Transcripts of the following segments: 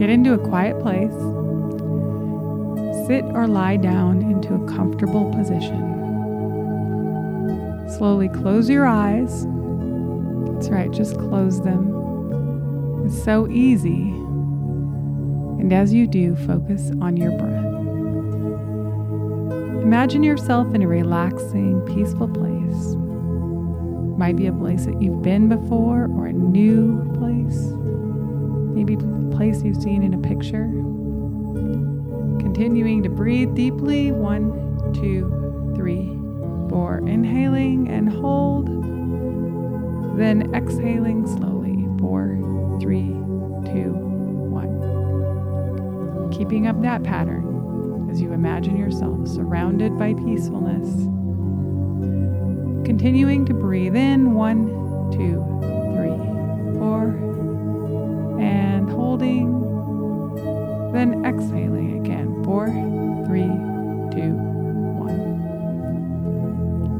Get into a quiet place. Sit or lie down into a comfortable position. Slowly close your eyes. That's right, just close them. It's so easy. And as you do, focus on your breath. Imagine yourself in a relaxing, peaceful place. Might be a place that you've been before or a new place. Maybe a place you've seen in a picture. Continuing to breathe deeply. One, two, three, four. Inhaling and hold. Then exhaling slowly. Four, three, two, one. Keeping up that pattern as you imagine yourself surrounded by peacefulness. Continuing to breathe in. One, two, three, four. And holding. Then exhaling again. Four, three, two, one.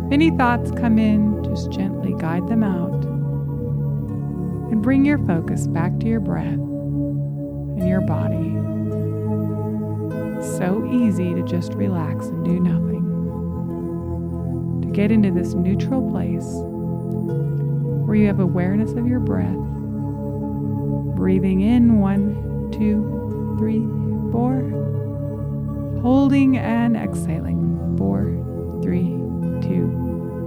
If any thoughts come in, just gently guide them out. And bring your focus back to your breath and your body. It's so easy to just relax and do nothing. To get into this neutral place where you have awareness of your breath. Breathing in one, two, three, four. Holding and exhaling. Four, three, two,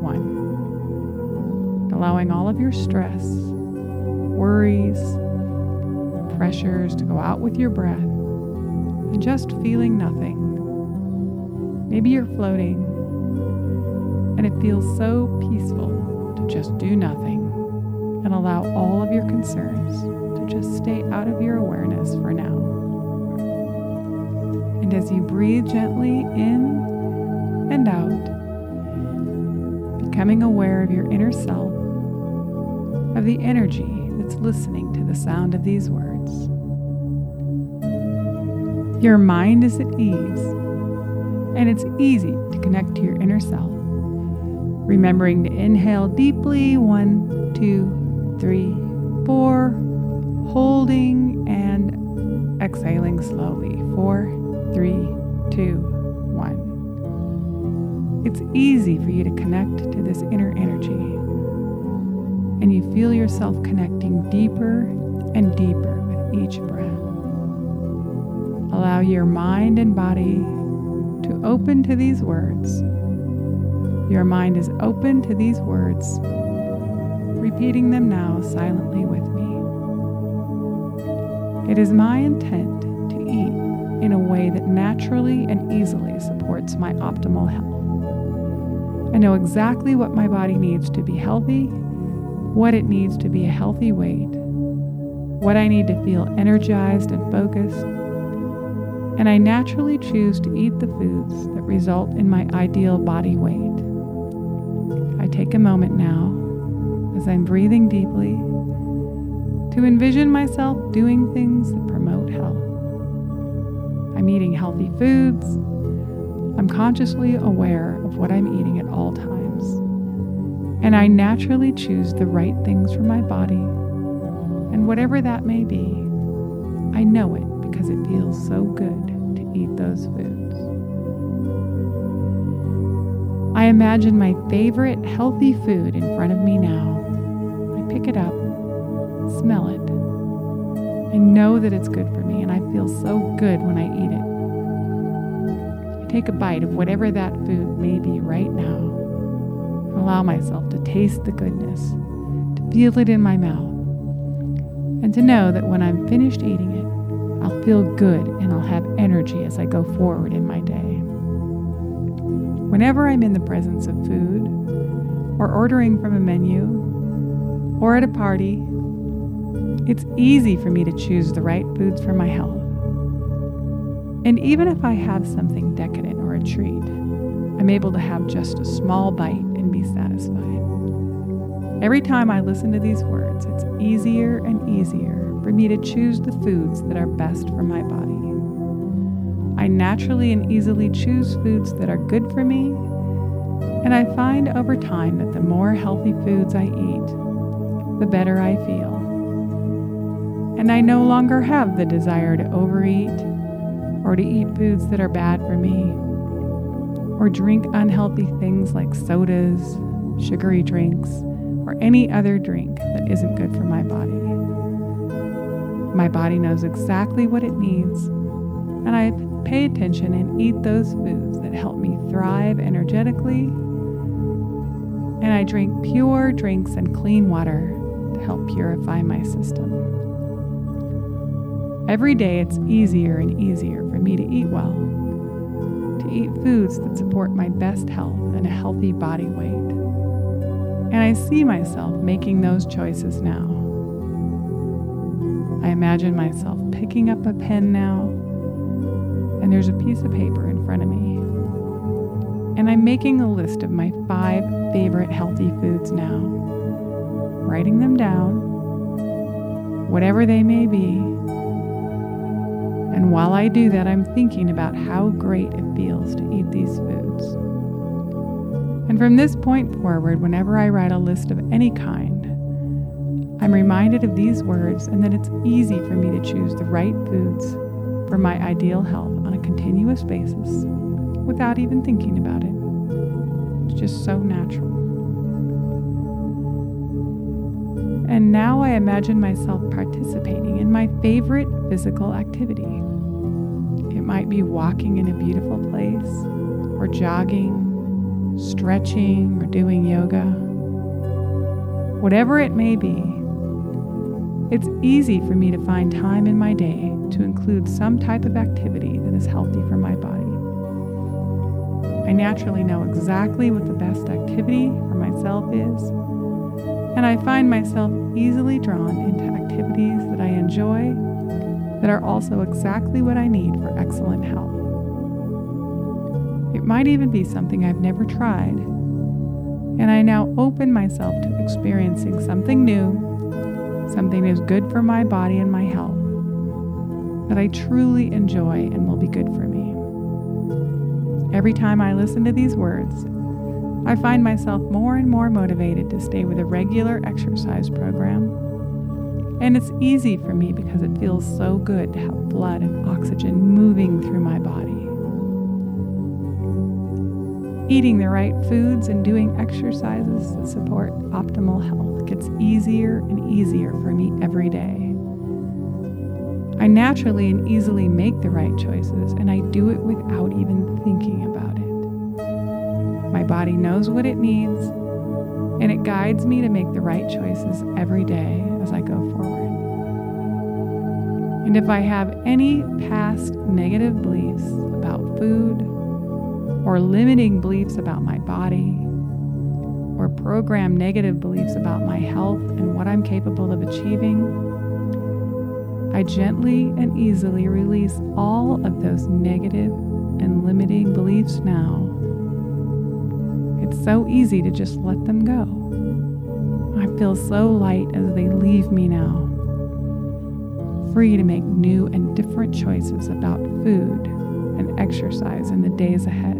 one. Allowing all of your stress, worries, pressures to go out with your breath and just feeling nothing. Maybe you're floating and it feels so peaceful to just do nothing and allow all of your concerns just stay out of your awareness for now. And as you breathe gently in and out, becoming aware of your inner self, of the energy that's listening to the sound of these words. Your mind is at ease, and it's easy to connect to your inner self. Remembering to inhale deeply one, two, three, four, holding and exhaling slowly four, three, two, one. It's easy for you to connect to this inner energy and you feel yourself connecting deeper and deeper with each breath. Allow your mind and body to open to these words. Your mind is open to these words, repeating them now silently with me. It is my intent to eat in a way that naturally and easily supports my optimal health. I know exactly what my body needs to be healthy what it needs to be a healthy weight, what I need to feel energized and focused, and I naturally choose to eat the foods that result in my ideal body weight. I take a moment now, as I'm breathing deeply, to envision myself doing things that promote health. I'm eating healthy foods. I'm consciously aware of what I'm eating at all times and I naturally choose the right things for my body. And whatever that may be, I know it because it feels so good to eat those foods. I imagine my favorite healthy food in front of me now. I pick it up, smell it. I know that it's good for me, and I feel so good when I eat it. I take a bite of whatever that food may be right now allow myself to taste the goodness, to feel it in my mouth, and to know that when I'm finished eating it, I'll feel good and I'll have energy as I go forward in my day. Whenever I'm in the presence of food, or ordering from a menu, or at a party, it's easy for me to choose the right foods for my health. And even if I have something decadent or a treat, I'm able to have just a small bite and be satisfied. Every time I listen to these words, it's easier and easier for me to choose the foods that are best for my body. I naturally and easily choose foods that are good for me, and I find over time that the more healthy foods I eat, the better I feel. And I no longer have the desire to overeat or to eat foods that are bad for me or drink unhealthy things like sodas, sugary drinks, or any other drink that isn't good for my body. My body knows exactly what it needs, and I pay attention and eat those foods that help me thrive energetically. And I drink pure drinks and clean water to help purify my system. Every day it's easier and easier for me to eat well, to eat foods that support my best health and a healthy body weight. And I see myself making those choices now. I imagine myself picking up a pen now, and there's a piece of paper in front of me. And I'm making a list of my five favorite healthy foods now, writing them down, whatever they may be. And while I do that, I'm thinking about how great it feels to eat these foods. And from this point forward, whenever I write a list of any kind, I'm reminded of these words and that it's easy for me to choose the right foods for my ideal health on a continuous basis without even thinking about it. It's just so natural. And now I imagine myself participating in my favorite physical activity. It might be walking in a beautiful place, or jogging, stretching, or doing yoga. Whatever it may be, it's easy for me to find time in my day to include some type of activity that is healthy for my body. I naturally know exactly what the best activity for myself is, and I find myself easily drawn into activities that I enjoy that are also exactly what I need for excellent health. It might even be something I've never tried, and I now open myself to experiencing something new, something that is good for my body and my health, that I truly enjoy and will be good for me. Every time I listen to these words, I find myself more and more motivated to stay with a regular exercise program. And it's easy for me because it feels so good to have blood and oxygen moving through my body. Eating the right foods and doing exercises that support optimal health gets easier and easier for me every day. I naturally and easily make the right choices, and I do it without even thinking about it. My body knows what it needs, and it guides me to make the right choices every day as I go forward. And if I have any past negative beliefs about food, or limiting beliefs about my body, or program negative beliefs about my health and what I'm capable of achieving, I gently and easily release all of those negative and limiting beliefs now. It's so easy to just let them go. I feel so light as they leave me now, free to make new and different choices about food and exercise in the days ahead.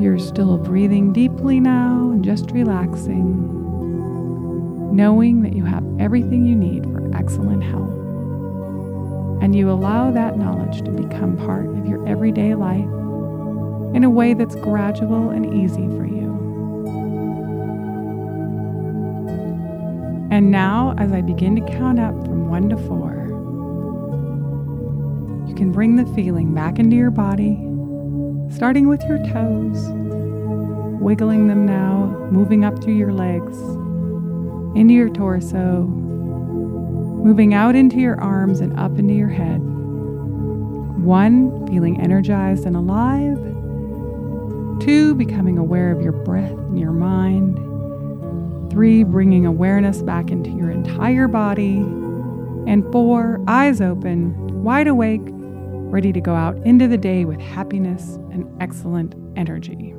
You're still breathing deeply now and just relaxing knowing that you have everything you need for excellent health. And you allow that knowledge to become part of your everyday life in a way that's gradual and easy for you. And now, as I begin to count up from one to four, you can bring the feeling back into your body, starting with your toes, wiggling them now, moving up through your legs into your torso, moving out into your arms and up into your head. One, feeling energized and alive. Two, becoming aware of your breath and your mind. Three, bringing awareness back into your entire body. And four, eyes open, wide awake, ready to go out into the day with happiness and excellent energy.